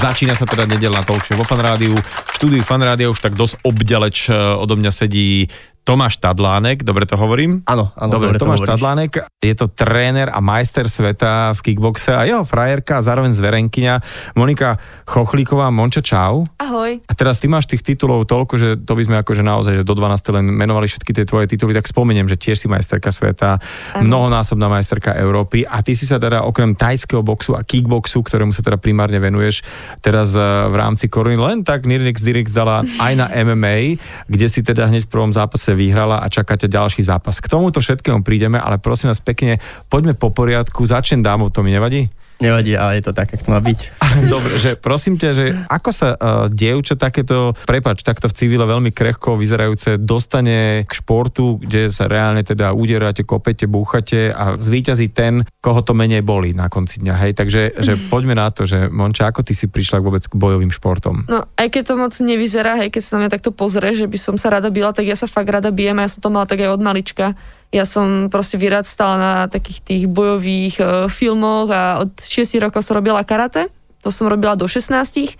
Začína sa teda nedelná talk show vo Fan Rádiu. V štúdiu Fan Rádia už tak dosť obďaleč eh, odo mňa sedí Tomáš Tadlánek, dobre to hovorím? Áno, áno, dobre, dobre to Tomáš hovoríš. Tadlánek je to tréner a majster sveta v kickboxe a jeho frajerka a zároveň zverenkyňa Monika Chochlíková. Monča, čau. Ahoj. A teraz ty máš tých titulov toľko, že to by sme akože naozaj, že do 12 len menovali všetky tie tvoje tituly, tak spomeniem, že tiež si majsterka sveta, Áno. mnohonásobná majsterka Európy a ty si sa teda okrem tajského boxu a kickboxu, ktorému sa teda primárne venuješ teraz eh, v rámci korony, len tak Nirix Dirix dala aj na MMA, kde si teda hneď v prvom zápase vyhrala a čakáte ďalší zápas. K tomuto všetkému prídeme, ale prosím vás pekne, poďme po poriadku, začnem dámov, to mi nevadí? Nevadí, ale je to tak, ako to má byť. Dobre, že prosím ťa, že ako sa uh, dievča takéto, prepač, takto v civile veľmi krehko vyzerajúce dostane k športu, kde sa reálne teda udierate, kopete, búchate a zvíťazí ten, koho to menej boli na konci dňa, hej. Takže že poďme na to, že Monča, ako ty si prišla vôbec k bojovým športom? No, aj keď to moc nevyzerá, hej, keď sa na mňa takto pozrie, že by som sa rada bila, tak ja sa fakt rada bijem a ja som to mala tak aj od malička. Ja som proste vyrastala na takých tých bojových e, filmoch a od 6 rokov som robila karate. To som robila do 16.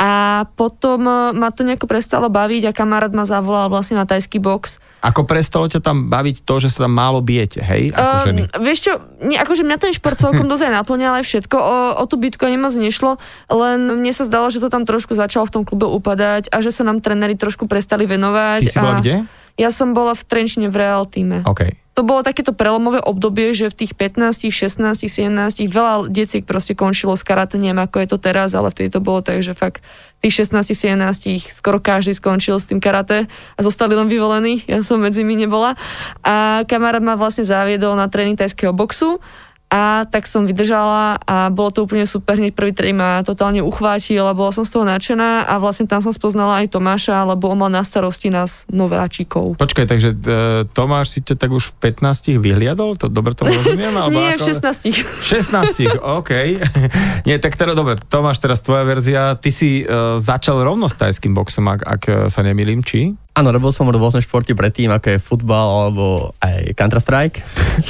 A potom e, ma to nejako prestalo baviť a kamarát ma zavolal vlastne na tajský box. Ako prestalo ťa tam baviť to, že sa tam málo bijete, hej, ako ženy? Um, vieš čo, nie, akože mňa ten šport celkom dosť aj naplňal aj všetko, o, o tú bitku ani moc nešlo, len mne sa zdalo, že to tam trošku začalo v tom klube upadať a že sa nám tréneri trošku prestali venovať. Ty si bola a kde? Ja som bola v Trenčine v Real týme. OK. To bolo takéto prelomové obdobie, že v tých 15, 16, 17 veľa deciek proste končilo s karate, neviem ako je to teraz, ale vtedy to bolo tak, že fakt tých 16, 17 skoro každý skončil s tým karate a zostali len vyvolení, ja som medzi nimi nebola. A kamarát ma vlastne zaviedol na tréning tajského boxu a tak som vydržala a bolo to úplne super, hneď prvý tréning ma totálne uchvátil a bola som z toho nadšená a vlastne tam som spoznala aj Tomáša, lebo on mal na starosti nás nováčikov. Počkaj, takže e, Tomáš si ťa tak už v 15 vyhliadol? To dobre tomu rozumiem? Alebo Nie, v ako? 16. 16, OK. Nie, tak teda dobre, Tomáš, teraz tvoja verzia. Ty si uh, začal rovno s tajským boxom, ak, ak eh, sa nemýlim, či? Áno, robil som rôzne športy predtým, ako je futbal alebo aj Counter-Strike.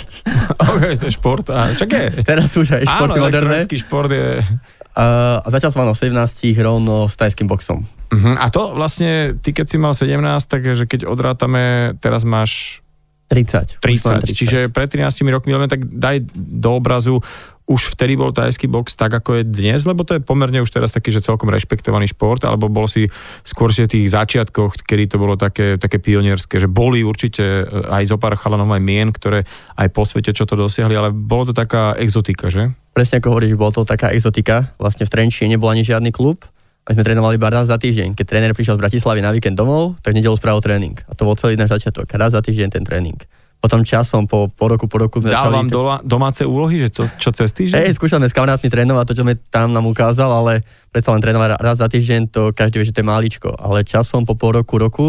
OK, to je šport. A čak je. Teraz už aj športy Áno, moderné. šport je... Uh, začal som v 17 rovno s tajským boxom. Uh-huh. A to vlastne, ty keď si mal 17, takže keď odrátame, teraz máš 30. Už mám 30, čiže pred 13 rokmi, len tak daj do obrazu, už vtedy bol tajský box tak, ako je dnes, lebo to je pomerne už teraz taký, že celkom rešpektovaný šport, alebo bol si skôr v tých začiatkoch, kedy to bolo také, také pionierské, že boli určite eh, aj zo pár chalanov aj mien, ktoré aj po svete čo to dosiahli, ale bolo to taká exotika, že? Presne ako hovoríš, bolo to taká exotika. Vlastne v Trenčine nebol ani žiadny klub. A sme trénovali iba raz za týždeň. Keď tréner prišiel z Bratislavy na víkend domov, tak nedelu spravil tréning. A to bol celý náš začiatok. Raz za týždeň ten tréning. Potom časom, po, po roku, po roku sme Dal začali... vám dola, domáce úlohy, že čo, čo cez týždeň? Hej, skúšali sme s kamarátmi trénovať to, čo sme tam nám ukázal, ale predsa len trénovať raz za týždeň, to každý vie, že to je máličko. Ale časom po pol roku, roku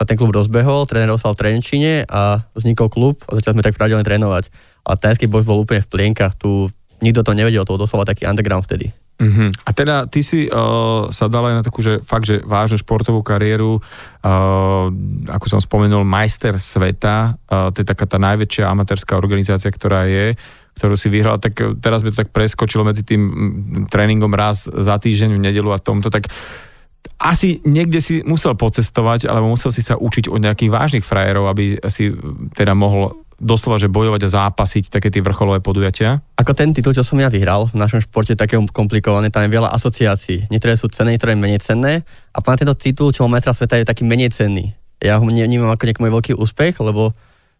sa ten klub rozbehol, tréner ostal v Trenčine a vznikol klub a začali sme tak pravidelne trénovať. A tajský box bol úplne v plienkach, tu nikto to nevedel, to doslova taký underground vtedy. Uh-huh. A teda ty si uh, sa dal aj na takú, že fakt, že vážnu športovú kariéru, uh, ako som spomenul, majster sveta, uh, to je taká tá najväčšia amatérska organizácia, ktorá je, ktorú si vyhral, tak teraz by to tak preskočilo medzi tým mm, tréningom raz za týždeň v nedelu a tomto, tak asi niekde si musel pocestovať, alebo musel si sa učiť od nejakých vážnych frajerov, aby si teda mohol doslova, že bojovať a zápasiť také tie vrcholové podujatia. Ako ten titul, čo som ja vyhral v našom športe, také komplikované, tam je veľa asociácií. Niektoré sú cenné, niektoré menej cenné. A na tento titul, čo majstra sveta, je taký menej cenný. Ja ho nevnímam ako nejaký môj veľký úspech, lebo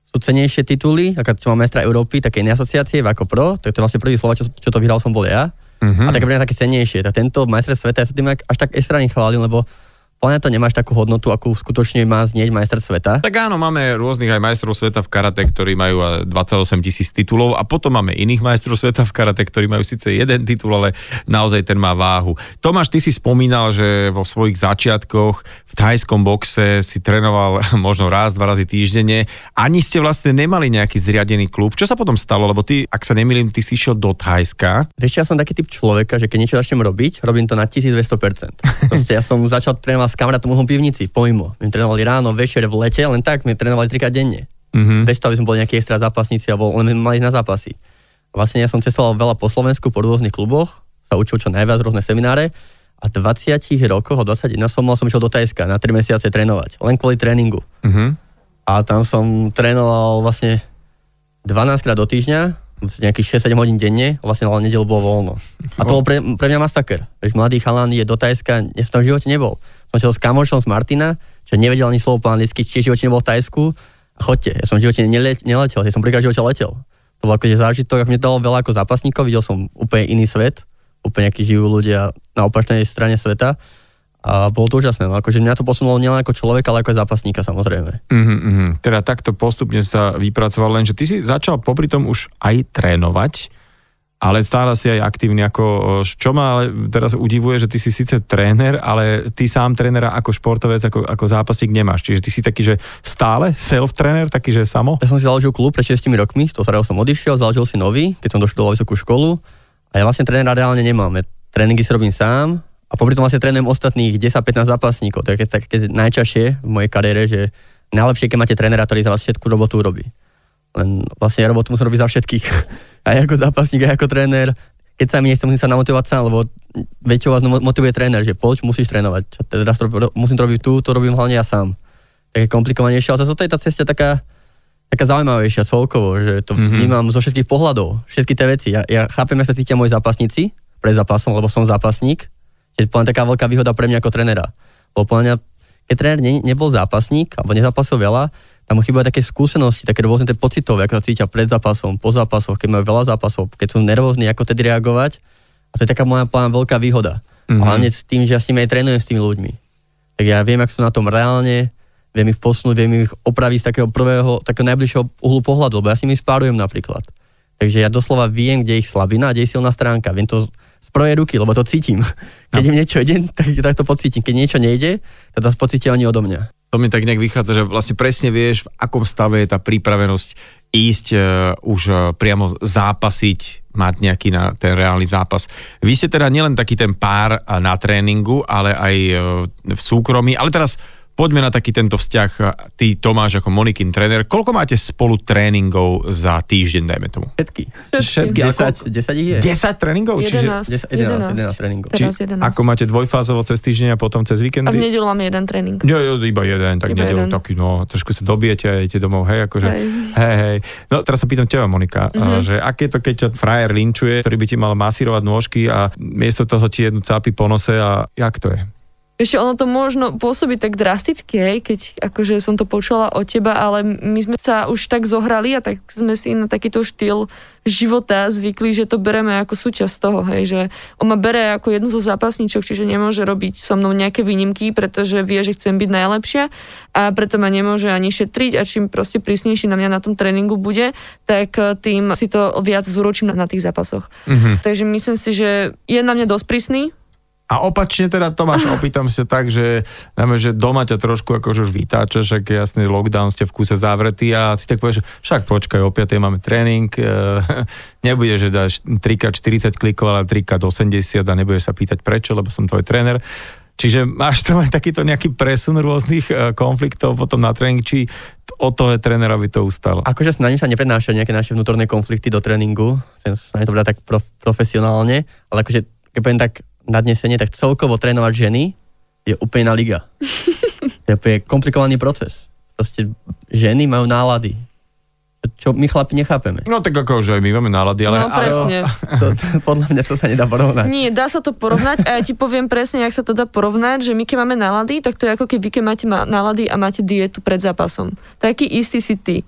sú cenejšie tituly, ako čo mám majstra Európy, také iné asociácie, ako pro, tak to je vlastne prvý slova, čo, čo to vyhral som bol ja. Uh-huh. A také pre mňa také cenejšie. Tak tento majster sveta, ja sa tým až tak extra nechválim, lebo podľa to nemáš takú hodnotu, akú skutočne má znieť majster sveta. Tak áno, máme rôznych aj majstrov sveta v karate, ktorí majú a, 28 tisíc titulov a potom máme iných majstrov sveta v karate, ktorí majú síce jeden titul, ale naozaj ten má váhu. Tomáš, ty si spomínal, že vo svojich začiatkoch v thajskom boxe si trénoval možno raz, dva razy týždenne. Ani ste vlastne nemali nejaký zriadený klub. Čo sa potom stalo? Lebo ty, ak sa nemýlim, ty si išiel do Thajska. Vieš, ja som taký typ človeka, že keď niečo začnem robiť, robím to na 1200%. Proste ja som začal trénovať s kamarátom v pivnici, pojmo. My trénovali ráno, večer, v lete, len tak, my trénovali trikrát denne. Mhm. Bez toho, aby sme boli nejakí extra zápasníci, alebo len mali na zápasy. Vlastne ja som cestoval veľa po Slovensku, po rôznych kluboch, sa učil čo najviac rôzne semináre a v 20 rokoch, od 21 som mal som išiel do Tajska na 3 mesiace trénovať, len kvôli tréningu. Uh-huh. A tam som trénoval vlastne 12 krát do týždňa, nejakých 6-7 hodín denne, vlastne ale nedel bolo voľno. A to bol pre, pre mňa masaker. Veď mladý chalan je do Tajska, ja som v živote nebol. Som šiel s kamošom z Martina, čo nevedel ani slovo po anglicky, v živote nebol v Tajsku. A chodte, ja som v živote neletel, ja som prvýkrát v živote letel. To bol akože zážitok, mne dalo veľa ako zápasníkov, videl som úplne iný svet, úplne akí žijú ľudia na opačnej strane sveta a bolo to úžasné. No, akože mňa to posunulo nielen ako človeka, ale ako aj zápasníka samozrejme. Mm-hmm, mm-hmm. Teda takto postupne sa vypracoval, lenže ty si začal popri tom už aj trénovať, ale stále si aj aktívny ako, čo ma ale teraz udivuje, že ty si síce tréner, ale ty sám trénera ako športovec, ako, ako zápasník nemáš. Čiže ty si taký, že stále self-tréner, taký, že samo? Ja som si založil klub pred 6 rokmi, z toho som odišiel, založil si nový, keď som doštudoval vysokú školu a ja vlastne trénera reálne nemám. Ja tréningy si robím sám, a popri tom vlastne trénujem ostatných 10-15 zápasníkov. To je také najčastejšie v mojej kariére, že najlepšie, keď máte trénera, ktorý za vás všetku robotu robí. Len vlastne robotu musím robiť za všetkých. Aj ako zápasník, aj ako tréner. Keď sa mi nechcem, musím sa namotivovať sám, lebo väčšinou vás motivuje tréner, že poď, musíš trénovať. Čo teraz to, musím to robiť tu, to robím hlavne ja sám. Také komplikovanejšie, ale zase to je tá cesta taká, taká zaujímavejšia celkovo, že to mm-hmm. vnímam zo všetkých pohľadov, všetky tie veci. Ja, ja chápem, ako sa cítia moji zápasníci pred zápasom, lebo som zápasník je to taká veľká výhoda pre mňa ako trenera. Lebo podľa mňa, keď tréner ne, nebol zápasník, alebo nezápasil veľa, tam mu chýbajú také skúsenosti, také rôzne tie pocitové, ako sa cítia pred zápasom, po zápasoch, keď majú veľa zápasov, keď sú nervózni, ako tedy reagovať. A to je taká moja plán veľká výhoda. Mm-hmm. A hlavne s tým, že ja s nimi aj trénujem s tými ľuďmi. Tak ja viem, ako sú na tom reálne, viem ich posunúť, viem ich opraviť z takého prvého, takého najbližšieho uhlu pohľadu, lebo ja s nimi spárujem napríklad. Takže ja doslova viem, kde ich slabina kde je silná stránka. Viem to z prvej ruky, lebo to cítim. Keď no. im niečo ide, tak, tak to pocítim. Keď niečo nejde, tak to pocítia oni odo mňa. To mi tak nejak vychádza, že vlastne presne vieš, v akom stave je tá pripravenosť ísť uh, už uh, priamo zápasiť, mať nejaký na ten reálny zápas. Vy ste teda nielen taký ten pár na tréningu, ale aj uh, v súkromí, ale teraz Poďme na taký tento vzťah. Ty, Tomáš, ako Monikin tréner, koľko máte spolu tréningov za týždeň, dajme tomu? Všetky. Všetky. 10, 10 ich je. 10 tréningov? 11. Čiže... 11, 11, 11 tréningov. Či, 11. Ako máte dvojfázovo cez týždeň a potom cez víkendy? A v nedelu máme jeden tréning. Jo, jo, iba jeden, tak iba nedelu jeden. taký, no, trošku sa dobijete a idete domov, hej, akože, hej. hej, hej. No, teraz sa pýtam teba, Monika, mm-hmm. že aké je to, keď ťa frajer linčuje, ktorý by ti mal masírovať nôžky a miesto toho ti jednu cápi po nose a jak to je? Ešte ono to možno pôsobí tak drasticky, hej, keď akože som to počula od teba, ale my sme sa už tak zohrali a tak sme si na takýto štýl života zvykli, že to bereme ako súčasť toho, hej, že on ma bere ako jednu zo zápasníčok, čiže nemôže robiť so mnou nejaké výnimky, pretože vie, že chcem byť najlepšia a preto ma nemôže ani šetriť a čím proste prísnejší na mňa na tom tréningu bude, tak tým si to viac zúročím na, na tých zápasoch. Mm-hmm. Takže myslím si, že je na mňa dosť prísny, a opačne teda Tomáš, opýtam sa tak, že, najmä, že doma ťa trošku akože už vytáča, však jasný lockdown ste v kuse zavretí a si tak povieš, však počkaj, o 5. máme tréning, e, nebude, že dáš 3x40 klikov, ale 3x80 a nebudeš sa pýtať prečo, lebo som tvoj tréner. Čiže máš to aj takýto nejaký presun rôznych e, konfliktov potom na tréning, či o toho je trénera by to ustalo? Akože snažím sa neprednášať nejaké naše vnútorné konflikty do tréningu, sa to tak prof, profesionálne, ale akože keď poviem tak nadnesenie, tak celkovo trénovať ženy je úplne na liga. to je úplne komplikovaný proces. Proste ženy majú nálady. Čo my chlapi nechápeme. No tak ako už aj my máme nálady, ale... No presne. Ale... To, to, podľa mňa to sa nedá porovnať. Nie, dá sa to porovnať a ja ti poviem presne, jak sa to dá porovnať, že my keď máme nálady, tak to je ako keď vy keď máte nálady a máte dietu pred zápasom. Taký istý si ty,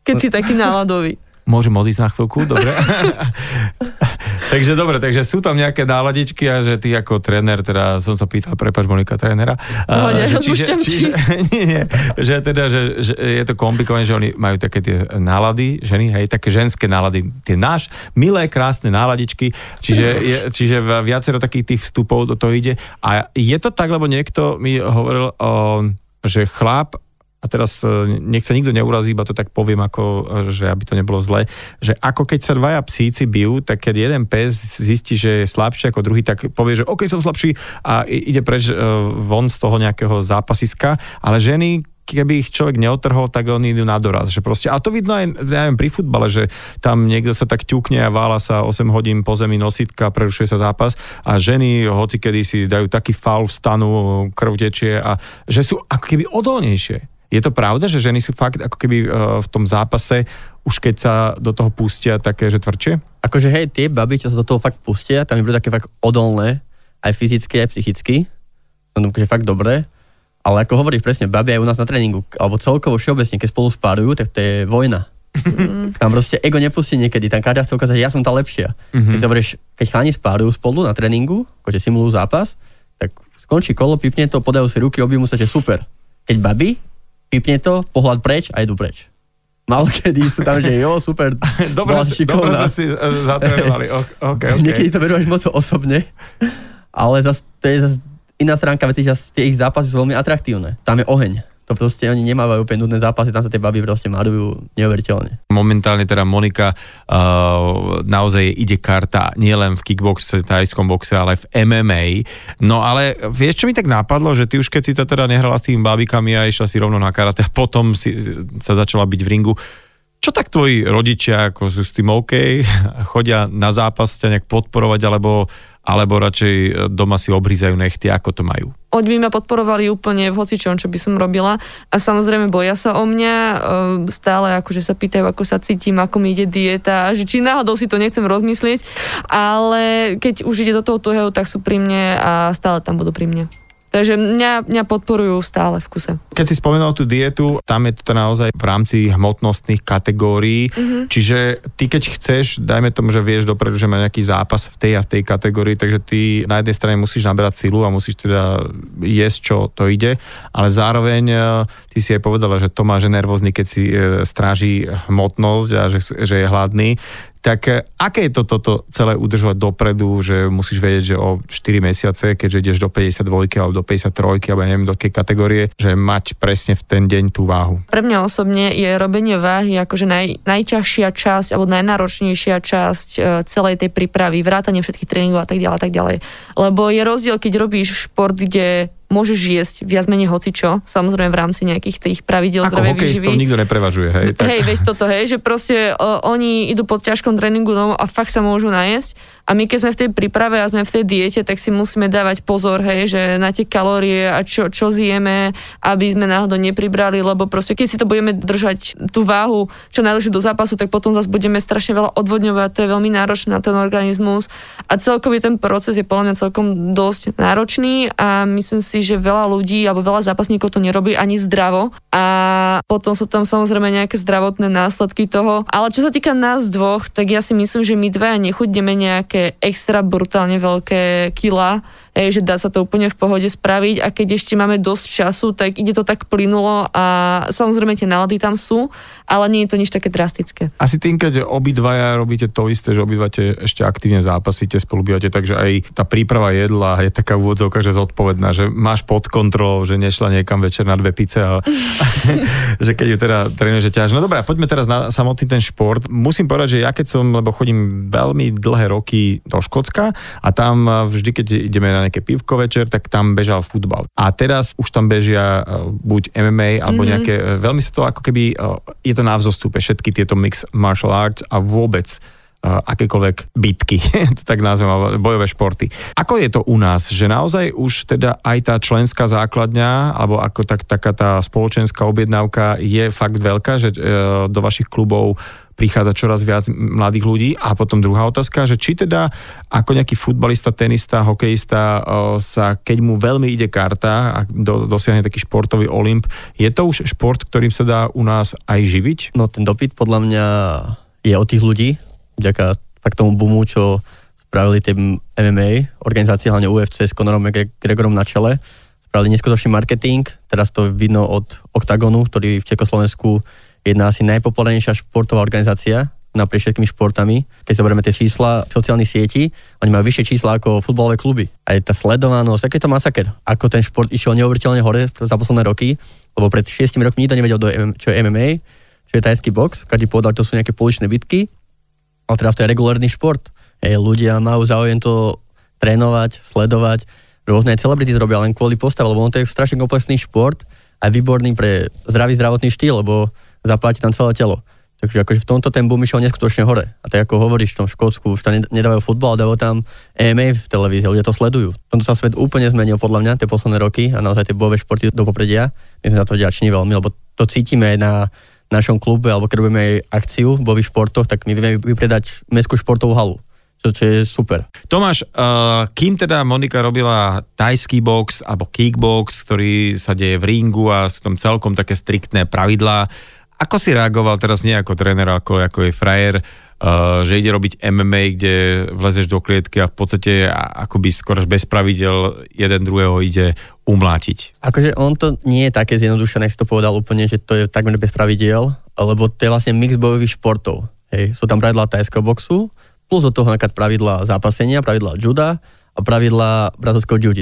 keď si taký náladový. Môžem odísť na chvíľku, dobre? takže dobre, takže sú tam nejaké náladičky a že ty ako tréner, teda som sa pýtal, prepač Monika, trénera. No, uh, čiže, čiže, nie, nie, že teda, že, že je to komplikované, že oni majú také tie nálady, ženy, hej, také ženské nálady, tie náš, milé, krásne náladičky, čiže, je, čiže viacero takých tých vstupov do toho ide. A je to tak, lebo niekto mi hovoril, o, že chlap a teraz e, nech sa nikto neurazí, iba to tak poviem, ako, e, že aby to nebolo zle, že ako keď sa dvaja psíci bijú, tak keď jeden pes zistí, že je slabší ako druhý, tak povie, že OK, som slabší a ide preč e, von z toho nejakého zápasiska, ale ženy keby ich človek neotrhol, tak oni idú na doraz. Že proste, a to vidno aj neviem, pri futbale, že tam niekto sa tak ťukne a vála sa 8 hodín po zemi nositka, prerušuje sa zápas a ženy hoci kedy si dajú taký faul, vstanú, krv tečie a že sú ako keby odolnejšie. Je to pravda, že ženy sú fakt ako keby e, v tom zápase, už keď sa do toho pustia také, že tvrdšie? Akože hej, tie baby, čo sa do toho fakt pustia, tam budú také fakt odolné, aj fyzicky, aj psychicky. Som akože fakt dobré. Ale ako hovoríš presne, babi aj u nás na tréningu, alebo celkovo všeobecne, keď spolu spárujú, tak to je vojna. Mm. Tam proste ego nepustí niekedy, tam každá chce ukázať, že ja som tá lepšia. Mm-hmm. Keď, hovoríš, keď chalani spárujú spolu na tréningu, akože simulujú zápas, tak skončí kolo, pipne to, podajú si ruky, objemu sa, že super. Keď babi, pipne to, pohľad preč a idú preč. Malo kedy sú tam, že jo, super, dobre, si, dobre si uh, zatrénovali, okay, okay. Niekedy to berú až moc osobne, ale zase, to je zase iná stránka veci, že tie ich zápasy sú veľmi atraktívne. Tam je oheň. To proste oni nemávajú úplne nudné zápasy, tam sa tie baby proste malujú neuveriteľne. Momentálne teda Monika uh, naozaj ide karta nielen v kickboxe, tajskom boxe, ale v MMA. No ale vieš, čo mi tak napadlo, že ty už keď si to teda nehrala s tými babikami a išla si rovno na karate a potom si sa začala byť v ringu, čo tak tvoji rodičia ako sú s tým OK? Chodia na zápas ťa nejak podporovať alebo alebo radšej doma si obrízajú nechty, ako to majú? Oni by ma podporovali úplne v hocičom, čo by som robila a samozrejme boja sa o mňa, e, stále akože sa pýtajú, ako sa cítim, ako mi ide dieta, že či náhodou si to nechcem rozmyslieť, ale keď už ide do toho tuhého, tak sú pri mne a stále tam budú pri mne. Takže mňa, mňa podporujú stále v kuse. Keď si spomenul tú dietu, tam je to naozaj v rámci hmotnostných kategórií, mm-hmm. čiže ty keď chceš, dajme tomu, že vieš dopredu, že má nejaký zápas v tej a v tej kategórii, takže ty na jednej strane musíš naberať silu a musíš teda jesť, čo to ide, ale zároveň e, ty si aj povedala, že to máš nervózny, keď si e, stráži hmotnosť a že, že je hladný, tak e, aké je to toto celé udržovať dopredu, že musíš vedieť, že o 4 mesiace, keďže ideš do 52 alebo do 53 alebo neviem do akej kategórie, že mať presne v ten deň tú váhu? Pre mňa osobne je robenie váhy akože naj, najťažšia časť alebo najnáročnejšia časť e, celej tej prípravy, vrátanie všetkých tréningov a tak ďalej a tak ďalej. Lebo je rozdiel, keď robíš šport, kde môžeš jesť viac menej hocičo, samozrejme v rámci nejakých tých pravidel zdravej výživy. Ako nikto neprevažuje, hej? Tak. Hej, veď toto, hej, že proste uh, oni idú pod ťažkom tréningu domov a fakt sa môžu najesť a my keď sme v tej príprave a sme v tej diete, tak si musíme dávať pozor, hej, že na tie kalórie a čo, čo zjeme, aby sme náhodou nepribrali, lebo proste keď si to budeme držať tú váhu čo najdlhšie do zápasu, tak potom zase budeme strašne veľa odvodňovať, to je veľmi náročné na ten organizmus a celkový ten proces je podľa mňa celkom dosť náročný a myslím si, že veľa ľudí alebo veľa zápasníkov to nerobí ani zdravo a potom sú tam samozrejme nejaké zdravotné následky toho. Ale čo sa týka nás dvoch, tak ja si myslím, že my dvaja nechudneme nejaké extra brutálne veľké kila, že dá sa to úplne v pohode spraviť a keď ešte máme dosť času, tak ide to tak plynulo a samozrejme tie nálady tam sú, ale nie je to nič také drastické. Asi tým, keď obidvaja robíte to isté, že obidvate ešte aktívne zápasíte, spolubývate, takže aj tá príprava jedla je taká úvodzovka, že zodpovedná, že máš pod kontrolou, že nešla niekam večer na dve pice a že keď ju teda trénuješ, ťaž. No dobré, poďme teraz na samotný ten šport. Musím povedať, že ja keď som, lebo chodím veľmi dlhé roky do Škótska a tam vždy, keď ideme na nejaké pivko večer, tak tam bežal futbal. A teraz už tam bežia uh, buď MMA, alebo mm-hmm. nejaké, uh, veľmi sa to ako keby, uh, je to na vzostupe, všetky tieto mix martial arts a vôbec akékoľvek bitky, tak nazvem, bojové športy. Ako je to u nás, že naozaj už teda aj tá členská základňa, alebo ako tak, taká tá spoločenská objednávka je fakt veľká, že do vašich klubov prichádza čoraz viac mladých ľudí. A potom druhá otázka, že či teda ako nejaký futbalista, tenista, hokejista sa, keď mu veľmi ide karta a do, dosiahne taký športový olimp, je to už šport, ktorým sa dá u nás aj živiť? No ten dopyt podľa mňa je od tých ľudí, vďaka tak tomu boomu, čo spravili tie MMA, organizácie hlavne UFC s Conorom McGregorom na čele, spravili neskutočný marketing, teraz to vidno od Octagonu, ktorý v Čekoslovensku jedna asi najpopulárnejšia športová organizácia naprieč všetkými športami. Keď zoberieme tie čísla sociálnych sietí, oni majú vyššie čísla ako futbalové kluby. A je tá sledovanosť, tak je to masaker. Ako ten šport išiel neuveriteľne hore za posledné roky, lebo pred 6 rokmi nikto nevedel, čo je MMA, čo je tajský box, každý povedal, čo sú nejaké pouličné bitky, ale teraz to je regulárny šport. Hej, ľudia majú záujem to trénovať, sledovať, rôzne celebrity robia len kvôli postave, lebo on to je strašne komplexný šport a výborný pre zdravý zdravotný štýl, lebo zapáti tam celé telo. Takže akože v tomto ten boom išiel neskutočne hore. A tak ako hovoríš, v tom Škótsku už tam nedávajú futbal, dávajú tam EMA v televízii, ľudia to sledujú. V sa svet úplne zmenil podľa mňa tie posledné roky a naozaj tie bojové športy do popredia. My sme na to vďační veľmi, lebo to cítime na našom klube, alebo keď robíme akciu v bojových športoch, tak my vieme vypredať mestskú športovú halu čo, čo je super. Tomáš, uh, kým teda Monika robila tajský box alebo kickbox, ktorý sa deje v ringu a sú tam celkom také striktné pravidlá, ako si reagoval teraz nie ako tréner, ako, ako je frajer, uh, že ide robiť MMA, kde vlezeš do klietky a v podstate akoby skoro bez pravidel jeden druhého ide umlátiť? Akože on to nie je také zjednodušené, si to povedal úplne, že to je takmer bez pravidel, lebo to je vlastne mix bojových športov. Hej, sú tam pravidlá tajského boxu, plus do toho napríklad pravidla zápasenia, pravidla juda a pravidla brazilského jiu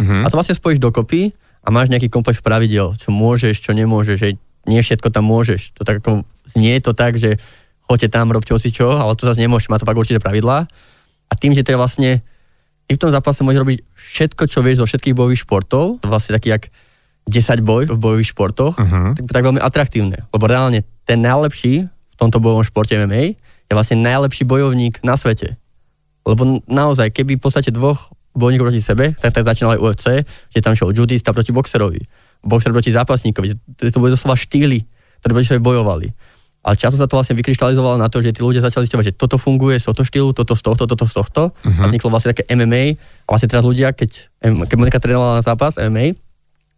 Uh-huh. A to vlastne spojíš dokopy a máš nejaký komplex pravidel, čo môžeš, čo nemôžeš, že nie všetko tam môžeš. To tak ako, nie je to tak, že choďte tam, robte čo, ale to zase nemôžeš, má to fakt určité pravidlá. A tým, že to je vlastne, ty v tom zápase môžeš robiť všetko, čo vieš zo všetkých bojových športov, vlastne taký jak 10 boj v bojových športoch, uh-huh. tak, tak veľmi atraktívne. Lebo reálne ten najlepší v tomto bojovom športe MMA je vlastne najlepší bojovník na svete. Lebo naozaj, keby v podstate dvoch bojovníkov proti sebe, tak tak začínali UFC, že tam šiel judista proti boxerovi, boxer proti zápasníkovi, to bude doslova štýly, ktoré proti sebe bojovali. Ale často sa to vlastne vykryštalizovalo na to, že tí ľudia začali zistovať, že toto funguje z tohto štýlu, toto z tohto, toto z tohto. Uh-huh. A vzniklo vlastne také MMA. A vlastne teraz ľudia, keď, keď Monika trénovala na zápas MMA,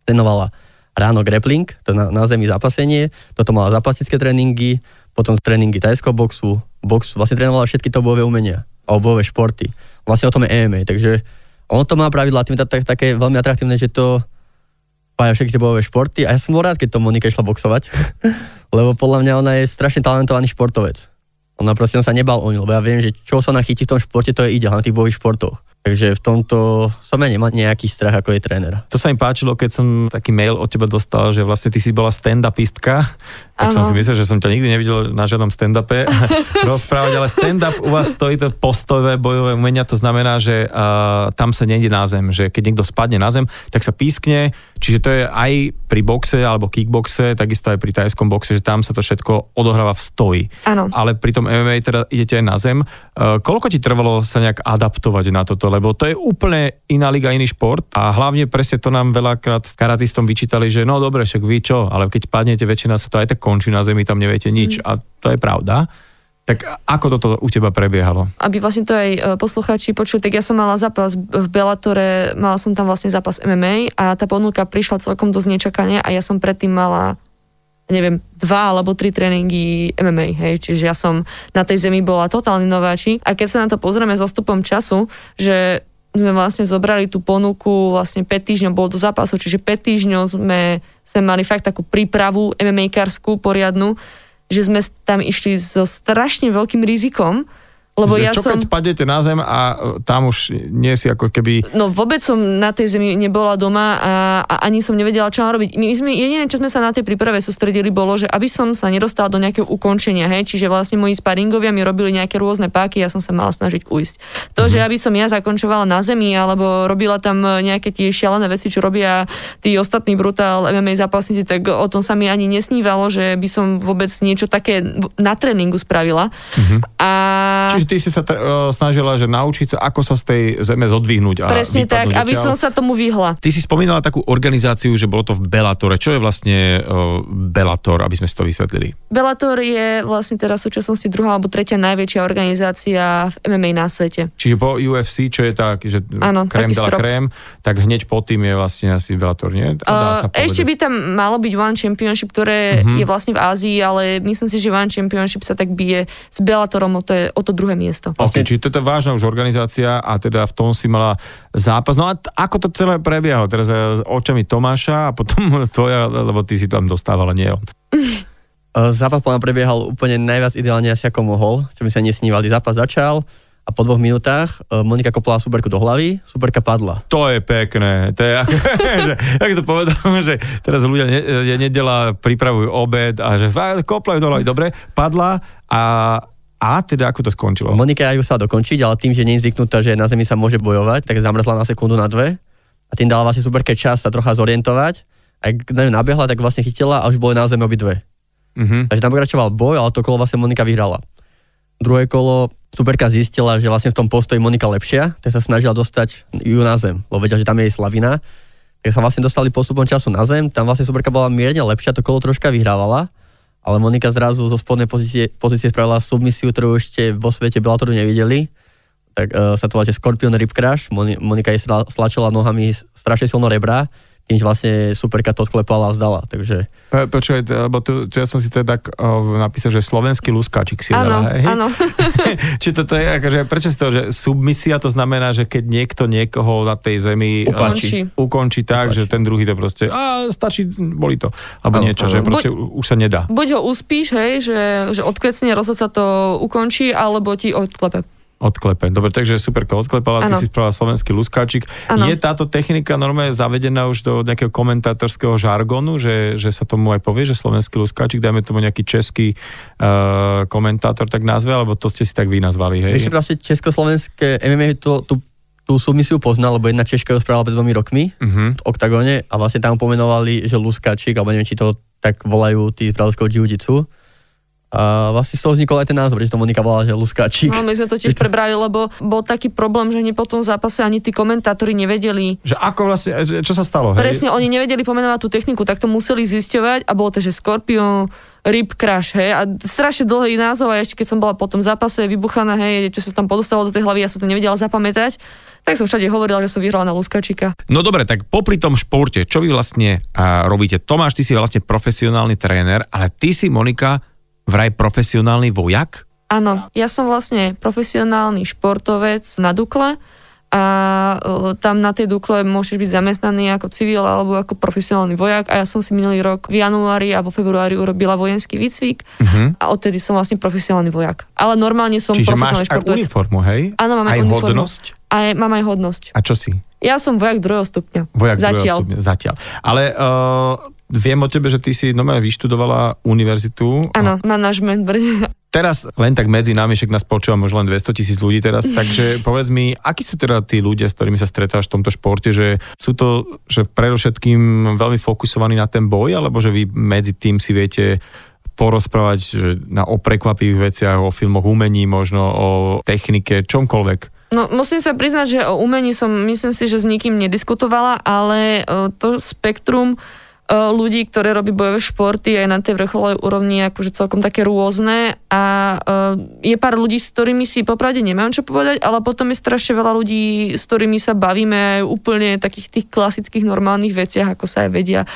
trénovala ráno grappling, to na, na zemi zápasenie, toto mala zápasické tréningy, potom tréningy tajského boxu, box vlastne trénovala všetky to bojové umenia a bojové športy. Vlastne o tom je EMA, takže ono to má pravidla, tým je to tak, také veľmi atraktívne, že to spája všetky tie bojové športy a ja som bol rád, keď to Monika išla boxovať, lebo podľa mňa ona je strašne talentovaný športovec. Ona proste on sa nebal o ňu, lebo ja viem, že čo sa nachytí v tom športe, to je ide, na tých bojových športoch. Takže v tomto som ja nemal nejaký strach ako je tréner. To sa mi páčilo, keď som taký mail od teba dostal, že vlastne ty si bola stand-upistka, tak ano. som si myslel, že som ťa nikdy nevidel na žiadnom stand-upe rozprávať, ale stand-up u vás stojí to postové bojové umenia, to znamená, že uh, tam sa nejde na zem, že keď niekto spadne na zem, tak sa pískne, čiže to je aj pri boxe alebo kickboxe, takisto aj pri tajskom boxe, že tam sa to všetko odohráva v stoji. Ano. Ale pri tom MMA teda idete aj na zem. Uh, koľko ti trvalo sa nejak adaptovať na toto? lebo to je úplne iná liga, iný šport a hlavne presne to nám veľakrát karatistom vyčítali, že no dobre, však vy čo, ale keď padnete, väčšina sa to aj tak končí na zemi, tam neviete nič mm. a to je pravda. Tak ako toto u teba prebiehalo? Aby vlastne to aj e, poslucháči počuli, tak ja som mala zápas v Bellatore, mala som tam vlastne zápas MMA a tá ponuka prišla celkom dosť nečakane a ja som predtým mala neviem, dva alebo tri tréningy MMA, hej, čiže ja som na tej zemi bola totálny nováčik a keď sa na to pozrieme s ostupom času, že sme vlastne zobrali tú ponuku, vlastne 5 týždňov bolo do zápasu, čiže 5 týždňov sme, sme mali fakt takú prípravu MMA-karskú poriadnu, že sme tam išli so strašne veľkým rizikom, lebo že ja čo som... keď spadnete na zem a e, tam už nie si ako keby... No vôbec som na tej zemi nebola doma a, a ani som nevedela, čo mám robiť. My sme, jediné, čo sme sa na tej príprave sústredili, bolo, že aby som sa nedostal do nejakého ukončenia, hej, čiže vlastne moji sparingovia mi robili nejaké rôzne páky, ja som sa mala snažiť ujsť. To, uh-huh. že aby som ja zakončovala na zemi alebo robila tam nejaké tie šialené veci, čo robia tí ostatní brutál MMA zápasníci, tak o tom sa mi ani nesnívalo, že by som vôbec niečo také na tréningu spravila. Uh-huh. A Čiže ty si sa t- snažila, že naučiť sa, ako sa z tej zeme zodvihnúť a Presne tak, aby som sa tomu vyhla. Ty si spomínala takú organizáciu, že bolo to v Bellatore. Čo je vlastne uh, Bellator, aby sme si to vysvetlili? Bellator je vlastne teraz v súčasnosti druhá alebo tretia najväčšia organizácia v MMA na svete. Čiže po UFC, čo je tak, že ano, krém de la krém, tak hneď po tým je vlastne asi Bellator, nie? A dá sa uh, ešte by tam malo byť One Championship, ktoré uh-huh. je vlastne v Ázii, ale myslím si, že One Championship sa tak bije s Bellatorom, to je o to druhé miesto. Ok, čiže toto je vážna už organizácia a teda v tom si mala zápas. No a t- ako to celé prebiehalo? Teraz e, očami Tomáša a potom tvoja, lebo ty si tam dostávala, nie on. E, zápas plán prebiehal úplne najviac ideálne asi ako mohol, čo mi sa nesnívali. Zápas začal, a po dvoch minútach e, Monika kopla superku do hlavy, superka padla. To je pekné. To je, že, jak to povedal, že teraz ľudia ne, je nedela, pripravujú obed a že koplajú do hlavy. Dobre, padla a a teda ako to skončilo? Monika ju sa dokončiť, ale tým, že nie je zvyknutá, že na zemi sa môže bojovať, tak zamrzla na sekundu na dve a tým dala vlastne superke čas sa trocha zorientovať A keď na ňu nabehla, tak vlastne chytila a už boli na zemi obidve. Mhm. Takže tam pokračoval boj, ale to kolo vlastne Monika vyhrala. Druhé kolo superka zistila, že vlastne v tom postoji Monika lepšia, tak sa snažila dostať ju na zem, lebo vedela, že tam je jej slavina. Tak sa vlastne dostali postupom času na zem, tam vlastne superka bola mierne lepšia, to kolo troška vyhrávala, ale Monika zrazu zo spodnej pozície, pozície spravila submisiu, ktorú ešte vo svete Bellatoru nevideli. Tak uh, sa to volá, že Scorpion Rib Crash. Moni- Monika jej stlačila nohami strašne silno rebra, tým, že vlastne superka to odklepala a zdala. Takže Po- Počúvaj, t- lebo tu, tu ja som si teda tak o, napísal, že slovenský luskáčik si Áno, áno. Či toto je, akože, prečo si to, že submisia to znamená, že keď niekto niekoho na tej zemi Ukončí. a, ukončí tak, Ukončí. že ten druhý to proste, a stačí, boli to, alebo Áno, niečo, áno. že proste u- už sa nedá. Buď ho uspíš, hej, že, že odkvecne rozhodca to ukončí, alebo ti odklepe. Odklepe. Dobre, takže superka odklepala, ty Áno. si spravila slovenský luskáčik. Áno. Je táto technika normálne zavedená už do nejakého komentátorského žargonu, že, že sa tomu aj povie, že slovenský luskáčik, dajme tomu nejaký český uh, komentátor tak nazve, alebo to ste si tak vy nazvali, hej? ešte vlastne československé MMA to, tú, tú submisiu poznal, lebo jedna Češka ju spravila pred dvomi rokmi Uh-huh. v oktagóne a vlastne tam pomenovali, že Luskačik, alebo neviem, či to tak volajú tí z brazilského jiu A vlastne z toho vznikol aj ten názor, že to Monika volala, že Luskačik. No, my sme to tiež prebrali, lebo bol taký problém, že ani po tom zápase ani tí komentátori nevedeli. Že ako vlastne, že- čo sa stalo, hej? Presne, oni nevedeli pomenovať tú techniku, tak to museli zisťovať a bolo to, že Scorpion, Rib Crash, hej, a strašne dlhý názov a ešte keď som bola po tom zápase vybuchaná, hej, čo sa tam podostalo do tej hlavy, ja sa to nevedela zapamätať, tak som všade hovorila, že som vyhrala na Luskačika. No dobre, tak popri tom športe, čo vy vlastne a, robíte? Tomáš, ty si vlastne profesionálny tréner, ale ty si, Monika, vraj profesionálny vojak? Áno, ja som vlastne profesionálny športovec na Dukle a e, tam na tej Dukle môžeš byť zamestnaný ako civil alebo ako profesionálny vojak a ja som si minulý rok v januári a vo februári urobila vojenský výcvik Uh-huh. a odtedy som vlastne profesionálny vojak. Ale normálne som Čiže profesionálny máš aj športovec. uniformu, hej? Áno, mám aj aj uniformu. hodnosť? A mám aj hodnosť. A čo si? Ja som vojak druhého stupňa. Vojak druhého Zatiaľ. stupňa, zatiaľ. Ale uh, viem o tebe, že ty si normálne vyštudovala univerzitu. Áno, manažment. Brne. Teraz len tak medzi nami, však nás počúva možno len 200 tisíc ľudí teraz, takže povedz mi, akí sú teda tí ľudia, s ktorými sa stretáš v tomto športe, že sú to, že predovšetkým veľmi fokusovaní na ten boj, alebo že vy medzi tým si viete porozprávať že na, o prekvapivých veciach, o filmoch, umení, možno o technike, čomkoľvek. No, musím sa priznať, že o umení som, myslím si, že s nikým nediskutovala, ale e, to spektrum ľudí, ktoré robí bojové športy aj na tej vrcholovej úrovni akože celkom také rôzne a e, je pár ľudí, s ktorými si popravde nemám čo povedať, ale potom je strašne veľa ľudí, s ktorými sa bavíme aj úplne takých tých klasických normálnych veciach, ako sa aj vedia e,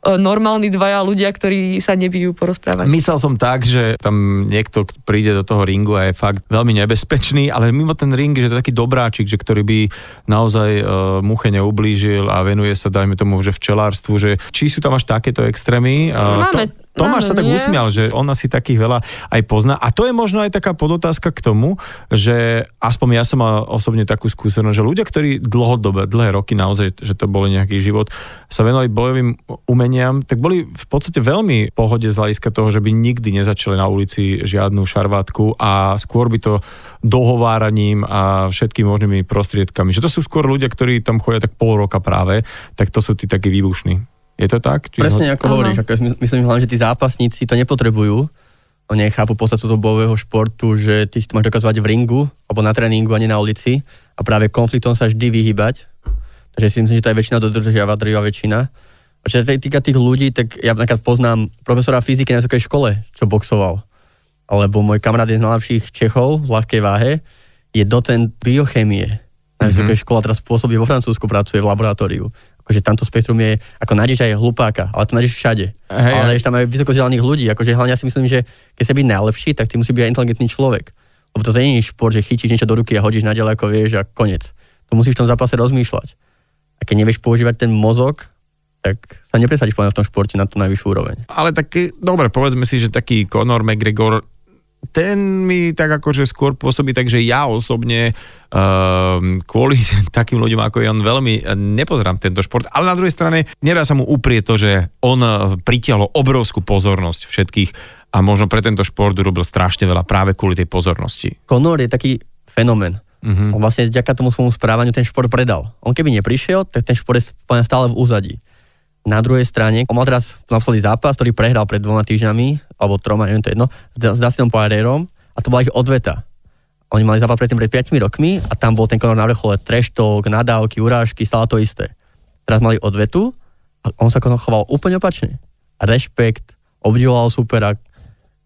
normálni dvaja ľudia, ktorí sa nebijú porozprávať. Myslel som tak, že tam niekto príde do toho ringu a je fakt veľmi nebezpečný, ale mimo ten ring, že to je taký dobráčik, že ktorý by naozaj uh, muche neublížil a venuje sa, dajme tomu, že včelárstvu, že či sú tam až takéto extrémy. Uh, Máme- Tomáš sa tak nie? usmial, že on asi takých veľa aj pozná. A to je možno aj taká podotázka k tomu, že aspoň ja som mal osobne takú skúsenosť, že ľudia, ktorí dlhodobé, dlhé roky naozaj, že to bol nejaký život, sa venovali bojovým umeniam, tak boli v podstate veľmi v pohode z hľadiska toho, že by nikdy nezačali na ulici žiadnu šarvátku a skôr by to dohováraním a všetkými možnými prostriedkami. Že to sú skôr ľudia, ktorí tam chodia tak pol roka práve, tak to sú tí takí výbušní. Je to tak? Či Presne ako Áno. hovoríš, ako myslím hlavne, že tí zápasníci to nepotrebujú. Oni chápu podstatu toho bojového športu, že ty si to máš dokazovať v ringu, alebo na tréningu, a nie na ulici. A práve konfliktom sa vždy vyhybať. Takže si myslím, že to je väčšina dodržiava, drvivá väčšina. A čo sa týka tých ľudí, tak ja napríklad poznám profesora fyziky na vysokej škole, čo boxoval. Alebo môj kamarát je z najlepších Čechov v ľahkej váhe, je docent biochémie na vysokej škole, a teraz pôsobí vo Francúzsku, pracuje v laboratóriu. Akože tamto spektrum je, ako nájdeš aj hlupáka, ale to nájdeš všade. Hej, ale nájdeš tam aj vysoko vzdelaných ľudí. Akože hlavne ja si myslím, že keď sa byť najlepší, tak ty musí byť aj inteligentný človek. Lebo to nie je šport, že chytíš niečo do ruky a hodíš na ďaleko, vieš a konec. Tu musíš v tom zápase rozmýšľať. A keď nevieš používať ten mozog, tak sa nepresadíš v tom športe na tú najvyššiu úroveň. Ale taký, dobre, povedzme si, že taký Conor McGregor, ten mi tak akože skôr pôsobí tak, že ja osobne um, kvôli takým ľuďom ako je on veľmi nepozerám tento šport, ale na druhej strane nedá sa mu uprieť to, že on eh, pritiahol obrovskú pozornosť všetkých a možno pre tento šport urobil strašne veľa práve kvôli tej pozornosti. Conor je taký fenomén. Mhm. On vlastne vďaka tomu svojmu správaniu ten šport predal. On keby neprišiel, tak ten šport je stále v úzadí. Na druhej strane, on mal teraz naposledy zápas, ktorý prehral pred dvoma týždňami, alebo troma, neviem to jedno, s Dustinom Poirierom a to bola ich odveta. Oni mali zápas predtým pred 5 rokmi a tam bol ten Conor na vrchole trash talk, nadávky, urážky, stále to isté. Teraz mali odvetu a on sa choval úplne opačne. Rešpekt, obdivoval supera,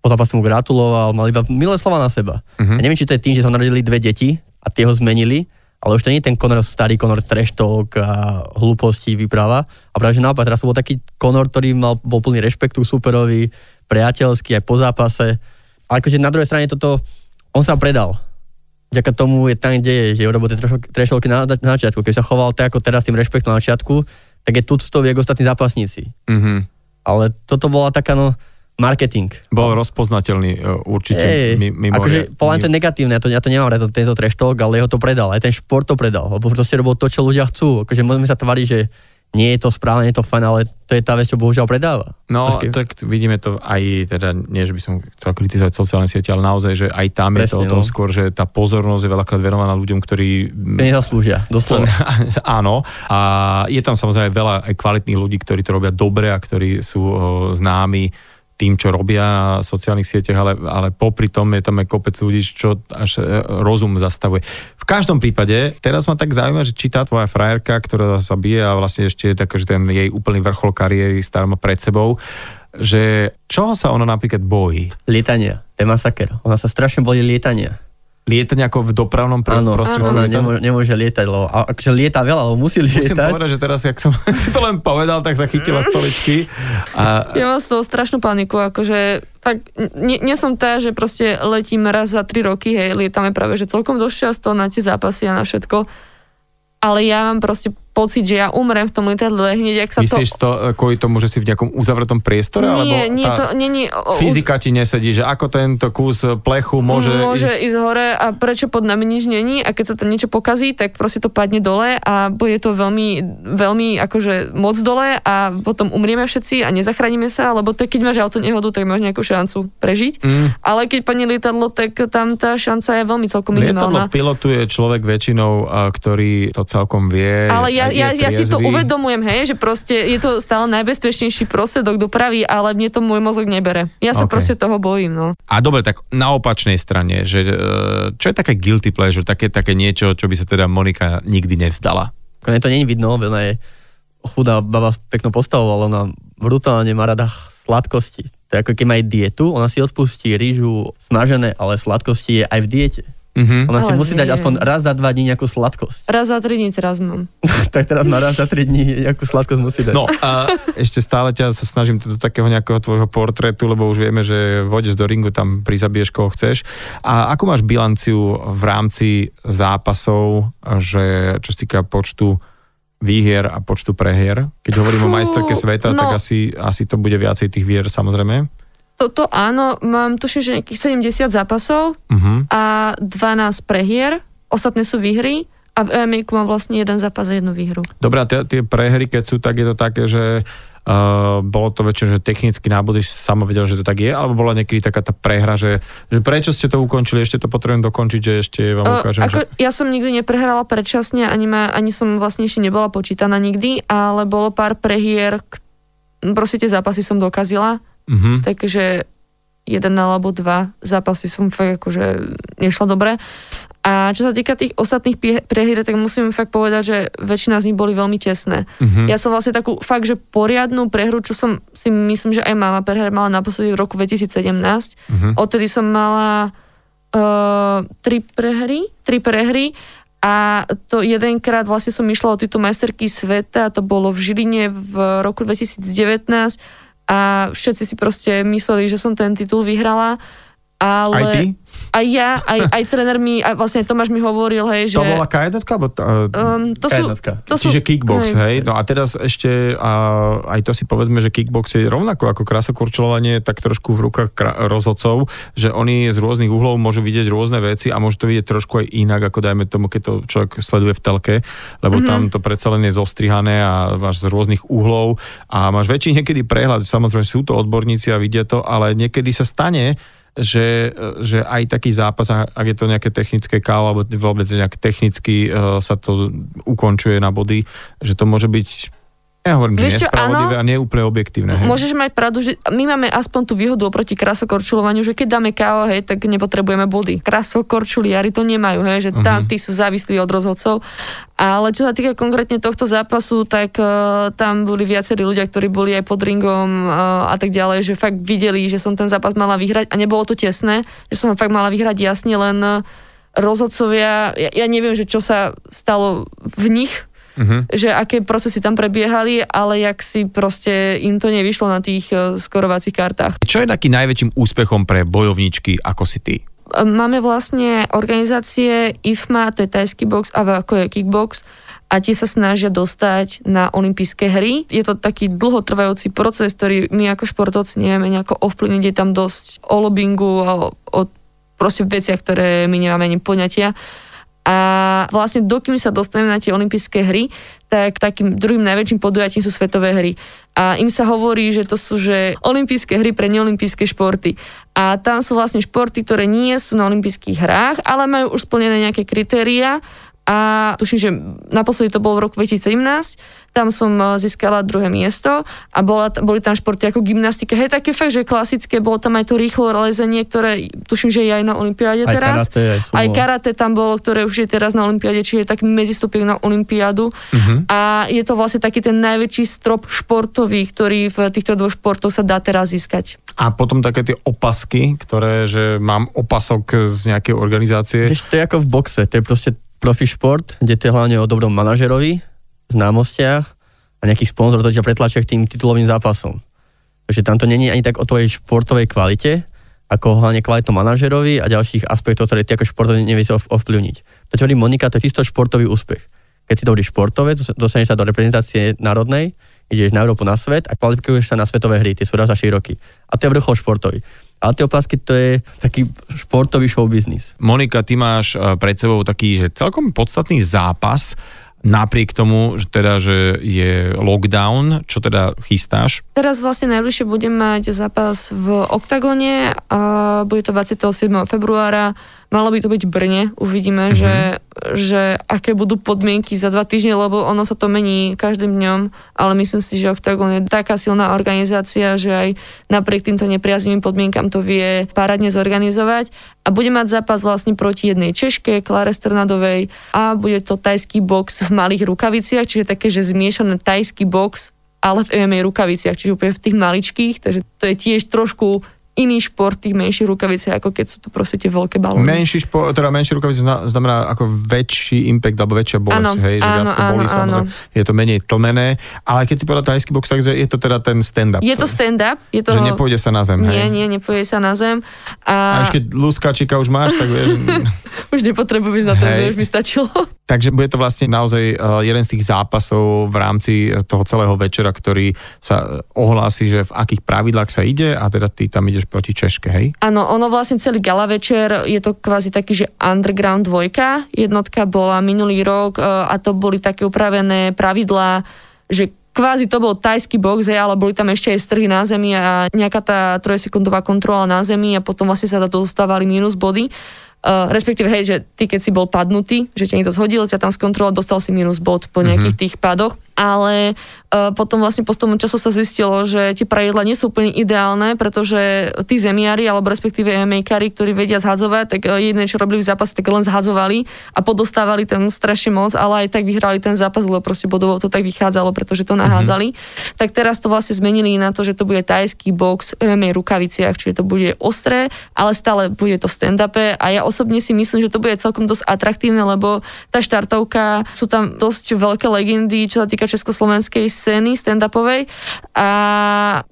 po zápase mu gratuloval, mal iba milé slova na seba. Uh-huh. Ja neviem, či to je tým, že sa narodili dve deti a tie ho zmenili, ale už to nie je ten Conor starý Conor trash talk a hlúposti vypráva. A práve že naopak, teraz bol taký Conor, ktorý mal, bol plný rešpektu superovi, priateľský aj po zápase. A akože na druhej strane toto, on sa predal. Vďaka tomu je tam, kde je, že urobil tie talky na, na začiatku. Keď sa choval tak ako teraz tým rešpektom na začiatku, tak je tuctový ako ostatní zápasníci. Mm-hmm. Ale toto bola taká, no, marketing. Bol rozpoznateľný e, určite Ej, mimo. Akože podľa to negatívne, ja to, ja to nemám rád, tento trash talk, ale jeho to predal, aj ten šport to predal, lebo proste robil to, čo ľudia chcú. Akože môžeme sa tváriť, že nie je to správne, nie je to fajn, ale to je tá vec, čo bohužiaľ predáva. No, Počkej. tak vidíme to aj, teda nie, že by som chcel kritizovať sociálne siete, ale naozaj, že aj tam Presne, je to o tom no. skôr, že tá pozornosť je veľakrát venovaná ľuďom, ktorí... To nezaslúžia, doslova. Áno, a je tam samozrejme veľa aj kvalitných ľudí, ktorí to robia dobre a ktorí sú o, známi tým, čo robia na sociálnych sieťach, ale, ale popri tom je tam aj kopec ľudí, čo až e, rozum zastavuje. V každom prípade, teraz ma tak zaujíma, že či tá tvoja frajerka, ktorá sa bije a vlastne ešte je tak, že ten jej úplný vrchol kariéry má pred sebou, že čoho sa ona napríklad bojí? Lietania. To je masaker. Ona sa strašne bojí lietania lieta nejako v dopravnom pr- Áno? Áno, nemôže, nemôže lietať, lebo akože lieta veľa, ale musí lietať. Musím povedať, že teraz, jak som si to len povedal, tak zachytila stoličky. A... Ja mám z toho strašnú paniku, akože fakt, nie, nie som tá, že proste letím raz za tri roky, hej, lietame práve, že celkom dosť často na tie zápasy a na všetko ale ja mám proste pocit, že ja umrem v tom lietadle hneď, ak sa Myslíš to... to e, kvôli tomu, že si v nejakom uzavretom priestore? Nie, alebo nie, to nie, nie. Fyzika ti nesedí, že ako tento kus plechu môže, môže ísť... ísť hore a prečo pod nami nič není a keď sa tam niečo pokazí, tak proste to padne dole a bude to veľmi, veľmi akože moc dole a potom umrieme všetci a nezachránime sa, lebo to, keď máš auto nehodu, tak máš nejakú šancu prežiť. Mm. Ale keď padne lietadlo, tak tam tá šanca je veľmi celkom minimálna. Lietadlo pilotuje človek väčšinou, ktorý to celkom vie. Ale ja, ja, ja si to uvedomujem, hej, že proste je to stále najbezpečnejší prostriedok dopravy, ale mne to môj mozog nebere. Ja sa okay. proste toho bojím. No. A dobre, tak na opačnej strane, že e, čo je také guilty pleasure, také, také niečo, čo by sa teda Monika nikdy nevzdala? Konec to nie je vidno, ona je chudá baba s peknou postavou, ale ona brutálne má rada sladkosti. To je ako keď má dietu, ona si odpustí rýžu smažené, ale sladkosti je aj v diete. Mm-hmm. Ona Ale si musí nie. dať aspoň raz za dva dní nejakú sladkosť. Raz za tri dní teraz mám. tak teraz má raz za tri dní nejakú sladkosť musí dať. No a ešte stále ťa sa snažím do takého nejakého tvojho portrétu, lebo už vieme, že vodeš do ringu, tam prizabiješ koho chceš. A ako máš bilanciu v rámci zápasov, že čo sa týka počtu výhier a počtu prehier? Keď hovorím Fú, o majsterke sveta, no, tak asi, asi to bude viacej tých vier samozrejme toto áno, mám tuším, že nejakých 70 zápasov uh-huh. a 12 prehier, ostatné sú výhry a v MMA mám vlastne jeden zápas a jednu výhru. Dobre, a tie, tie prehry, keď sú, tak je to také, že Uh, bolo to väčšie, že technicky nábody sama vedel, že to tak je, alebo bola niekedy taká tá prehra, že, že prečo ste to ukončili, ešte to potrebujem dokončiť, že ešte vám ukážem. Uh, ako, že... Ja som nikdy neprehrala predčasne, ani, ma, ani som vlastne ešte nebola počítaná nikdy, ale bolo pár prehier, proste tie zápasy som dokazila Mm-hmm. Takže jeden alebo dva zápasy som fakt akože nešla dobre. A čo sa týka tých ostatných prehier, tak musím fakt povedať, že väčšina z nich boli veľmi tesné. Mm-hmm. Ja som vlastne takú fakt, že poriadnu prehru, čo som si myslím, že aj mala prehr, mala naposledy v roku 2017. Mm-hmm. Odtedy som mala uh, tri prehry, tri prehry a to jedenkrát vlastne som išla o titul majsterky sveta, to bolo v Žiline v roku 2019 a všetci si proste mysleli, že som ten titul vyhrala. Ale aj ty? Aj ja, aj, aj tréner mi, aj vlastne Tomáš mi hovoril, hej, že... To bola k Alebo t- um, to sú, to Čiže sú, kickbox, hej. hej. No a teraz ešte, a aj to si povedzme, že kickbox je rovnako ako krásokurčovanie, tak trošku v rukách kra- rozhodcov, že oni z rôznych uhlov môžu vidieť rôzne veci a môžu to vidieť trošku aj inak, ako dajme tomu, keď to človek sleduje v telke, lebo mm-hmm. tam to predsa len je zostrihané a máš z rôznych uhlov a máš väčší niekedy prehľad. Samozrejme sú to odborníci a vidia to, ale niekedy sa stane, že, že aj taký zápas, ak je to nejaké technické kávo, alebo vôbec nejak technicky uh, sa to ukončuje na body, že to môže byť Ja hovorím, že Vieš čo, nespravodlivé áno. a neúplne objektívne. Hej. Môžeš mať pravdu, že my máme aspoň tú výhodu oproti krasokorčulovaniu, že keď dáme KO, hej, tak nepotrebujeme body. Krasokorčuliari to nemajú, hej, že tam Mhm. tí sú závislí od rozhodcov. Ale čo sa týka konkrétne tohto zápasu, tak uh, tam boli viacerí ľudia, ktorí boli aj pod ringom uh, a tak ďalej, že fakt videli, že som ten zápas mala vyhrať a nebolo to tesné, že som ho fakt mala vyhrať jasne, len uh, rozhodcovia, ja, ja neviem, že čo sa stalo v nich, Mhm. že aké procesy tam prebiehali, ale jak si proste im to nevyšlo na tých eh, skorovacích kartách. Čo je taký najväčším úspechom pre bojovničky ako si ty? Máme vlastne organizácie IFMA, to je tajský box a ako je kickbox a tie sa snažia dostať na olympijské hry. Je to taký dlhotrvajúci proces, ktorý my ako športovci nevieme nejako ovplyvniť. Je tam dosť o lobbingu a o, o proste veciach, ktoré my nemáme ani poňatia. A vlastne dokým sa dostaneme na tie olympijské hry, tak takým druhým najväčším podujatím sú svetové hry. A im sa hovorí, že to sú že olympijské hry pre neolympijské športy. A tam sú vlastne športy, ktoré nie sú na olympijských hrách, ale majú už splnené nejaké kritéria. A tuším, že naposledy to bolo v roku 2017, tam som eh, získala druhé miesto a bola, boli tam športy ako gymnastika, hej, také fakt, že klasické, bolo tam aj to rýchlo lezenie, ktoré tuším, že je aj na olympiáde Aj teraz. karate, aj sumo. Aj karate tam bolo, ktoré už je teraz na olympiáde, čiže je taký medzistupiek na olympiádu. Mhm. A je to vlastne taký ten najväčší strop športový, ktorý v týchto dvoch športoch sa dá teraz získať. A potom také tie opasky, ktoré, že mám opasok z nejakej organizácie. Vieš, to je ako v boxe, to je proste profi šport, kde to je hlavne o dobrom manažerovi, známostiach a nejakých sponzorov, ktorí ťa pretlačia k tým titulovým zápasom. Takže tam to není ani tak o tvojej športovej kvalite, ako hlavne kvalitu manažerovi a ďalších aspektov, ktoré ty ako športový nevieš ov- ovplyvniť. To, čo hovorí Monika, to je čisto športový úspech. Keď si dobrý športovec, dos- dostaneš sa do reprezentácie národnej, ideš na Európu na svet a kvalifikuješ sa na svetové hry, tie sú raz za 4 roky. A to je vrchol športový. Ale tie opasky to je taký športový show business. Monika, ty máš eh, pred sebou taký, že celkom podstatný zápas, napriek tomu, že teda, že je lockdown, čo teda chystáš? Teraz vlastne najbližšie budem mať zápas v Oktagone a bude to 27. februára. Malo by to byť v Brne, uvidíme, mm-hmm. že, že aké budú podmienky za dva týždne, lebo ono sa to mení každým dňom, ale myslím si, že Octagon je taká silná organizácia, že aj napriek týmto nepriaznivým podmienkam to vie parádne zorganizovať a bude mať zápas vlastne proti jednej Češke, Klare Strnadovej a bude to tajský box v malých rukaviciach, čiže také, že zmiešané tajský box ale v MMA rukaviciach, čiže úplne v tých maličkých, takže to je tiež trošku iný šport tých menších rukaviciach, ako keď sú to proste tie veľké balóny. Menší špo, teda menší rukavice zna- znamená ako väčší impact alebo väčšia bolesť, Áno, hej, že viac áno, to bolí áno, samozrejme, je to menej tlmené, ale keď si povedal tajský box, takže je to teda ten stand-up. Je to stand-up, je to... Že nepôjde sa na zem, Nie, hej? nie, nepôjde sa na zem. A A, už keď luskačika už máš, tak vieš, už nepotrebujem ísť na to, už mi stačilo. takže bude to vlastne naozaj uh, jeden z tých zápasov v rámci eh, toho celého večera, ktorý sa eh, ohlási, že v akých pravidlách sa ide a teda ty tam ideš proti Češke, hej? Áno, ono vlastne celý gala večer je to kvázi taký, že underground dvojka. Jednotka bola minulý rok e, a to boli také upravené pravidlá, že kvázi to bol tajský box, hej, ale boli tam ešte aj strhy na zemi a nejaká tá trojsekundová kontrola na zemi a potom vlastne sa dostávali minus body. Uh, respektíve, hej, že ty keď si bol padnutý, že ťa niekto zhodil, ťa tam skontroloval, dostal si minus bod po nejakých mm-hmm. tých padoch, ale uh, potom vlastne postupom času sa zistilo, že tie pravidla nie sú úplne ideálne, pretože tí zemiari, alebo respektíve MMAkári, ktorí vedia zhadzovať, tak uh, jediné, čo robili v zápase, tak len zhadzovali a podostávali tam strašne moc, ale aj tak vyhrali ten zápas, lebo proste bodovo to tak vychádzalo, pretože to nahádzali. Mm-hmm. Tak teraz to vlastne zmenili na to, že to bude tajský box v MMA rukaviciach, čiže to bude ostré, ale stále bude to v stand-upe a ja osobne si myslím, že to bude celkom dosť atraktívne, lebo tá štartovka, sú tam dosť veľké legendy, čo sa týka československej scény stand-upovej a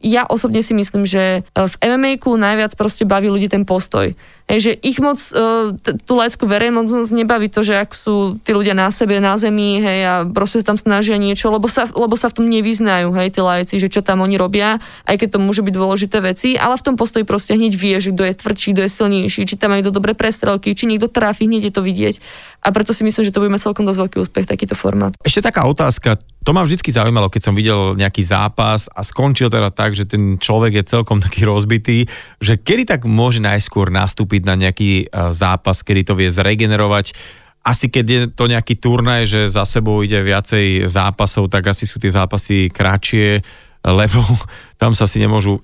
ja osobne si myslím, že v MMA-ku najviac proste baví ľudí ten postoj. Hej, že ich moc, t- tú laickú verejnosť moc nebaví to, že ak sú tí ľudia na sebe, na zemi, hej, a proste tam snažia niečo, lebo sa, lebo sa v tom nevyznajú, hej, tí laici, že čo tam oni robia, aj keď to môže byť dôležité veci, ale v tom postoji proste hneď vie, že kto je tvrdší, kto je silnejší, či tam majú dobre prestrelky, či niekto tráfi, hneď je to vidieť. A preto si myslím, že to budeme celkom dosť veľký úspech, takýto formát. Ešte taká otázka, to ma vždy zaujímalo, keď som videl nejaký zápas a skončil teda tak, že ten človek je celkom taký rozbitý, že kedy tak môže najskôr nastúpiť na nejaký eh, zápas, kedy to vie zregenerovať asi keď je to nejaký turnaj, že za sebou ide viacej zápasov, tak asi sú tie zápasy kratšie, lebo tam sa si nemôžu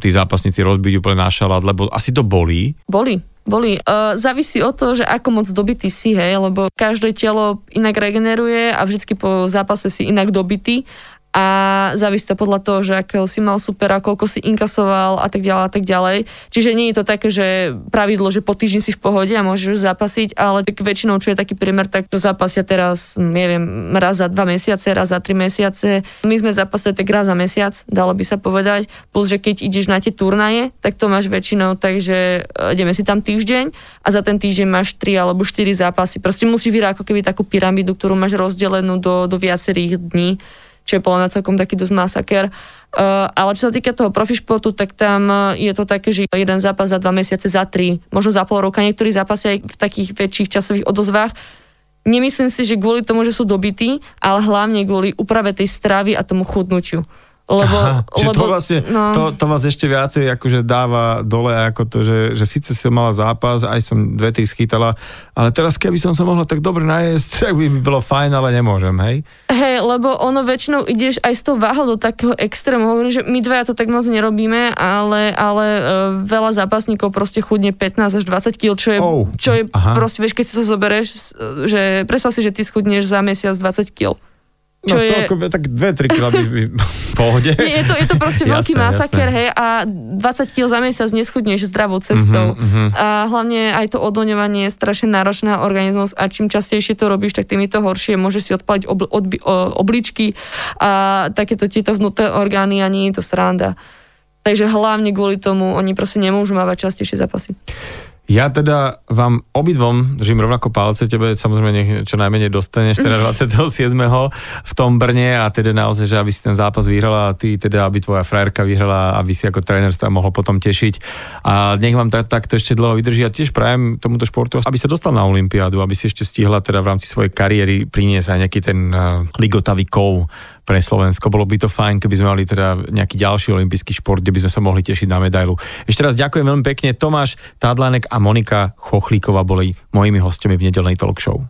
tí zápasníci rozbiť úplne na šalát, lebo asi to bolí. Boli, boli. Uh, závisí od toho, že ako moc dobitý si, hej, lebo každé telo inak regeneruje a vždycky po zápase si inak dobitý a závisí to podľa toho, že akého si mal supera, koľko si inkasoval a tak ďalej a tak ďalej. Čiže nie je to také, že pravidlo, že po týždni si v pohode a môžeš zapasiť, ale tak väčšinou, čo je taký priemer, tak to zápasia teraz, neviem, raz za dva mesiace, raz za tri mesiace. My sme zapasili tak raz za mesiac, dalo by sa povedať. Plus, že keď ideš na tie turnaje, tak to máš väčšinou, takže e, ideme si tam týždeň a za ten týždeň máš tri alebo štyri zápasy. Proste musíš vyrať ako keby takú pyramídu, ktorú máš rozdelenú do, do viacerých dní čo je podľa mňa celkom taký dosť masaker. Uh, ale čo sa týka toho profi športu, tak tam uh, je to také, že jeden zápas za dva mesiace, za tri, možno za pol roka, niektorí zápasia aj v takých väčších časových odozvách. Nemyslím si, že kvôli tomu, že sú dobití, ale hlavne kvôli úprave tej stravy a tomu chudnutiu. Lebo, Aha, lebo, to vlastne, no. to, to vás ešte viacej akože dáva dole ako to, že, že síce som mala zápas, aj som dve, tri schytala, ale teraz keby som sa mohla tak dobre najesť, tak by mi bolo fajn, ale nemôžem, hej? Hej, lebo ono väčšinou ideš aj s tou váhou do takého extrému. Hovorím, že my dvaja to tak moc nerobíme, ale, ale uh, veľa zápasníkov proste chudne 15 až 20 kg, čo je, oh, čo je proste, vieš, keď si to zoberieš, že predstav si, že ty schudneš za mesiac 20 kg čo no to je... ako, tak 2-3 kg by, by pohode. Nie, je to, je to proste veľký jasné, masaker, jasné. hej, a 20 kg za mesiac neschudneš zdravou cestou. Uh-huh, uh-huh. A hlavne aj to odloňovanie je strašne náročné na organizmus a čím častejšie to robíš, tak tým je to horšie. Môžeš si odpaliť ob, odbi, obličky a takéto tieto vnuté orgány a nie je to sranda. Takže hlavne kvôli tomu oni proste nemôžu mávať častejšie zápasy. Ja teda vám obidvom držím rovnako palce, tebe samozrejme nech čo najmenej dostaneš teda 27. v tom Brne a teda naozaj, že aby si ten zápas vyhrala a ty teda, aby tvoja frajerka vyhrala, aby si ako tréner sa mohol potom tešiť a nech vám tak, takto ešte dlho vydrží a tiež prajem tomuto športu, aby sa dostal na Olympiádu, aby si ešte stihla teda v rámci svojej kariéry priniesť aj nejaký ten uh, ligotavý kov pre Slovensko. Bolo by to fajn, keby sme mali teda nejaký ďalší olimpijský šport, kde by sme sa mohli tešiť na medailu. Ešte raz ďakujem veľmi pekne. Tomáš Tadlanek a Monika Chochlíková boli mojimi hostiami v nedelnej talk show.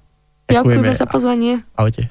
Ďakujeme za pozvanie. Ahojte.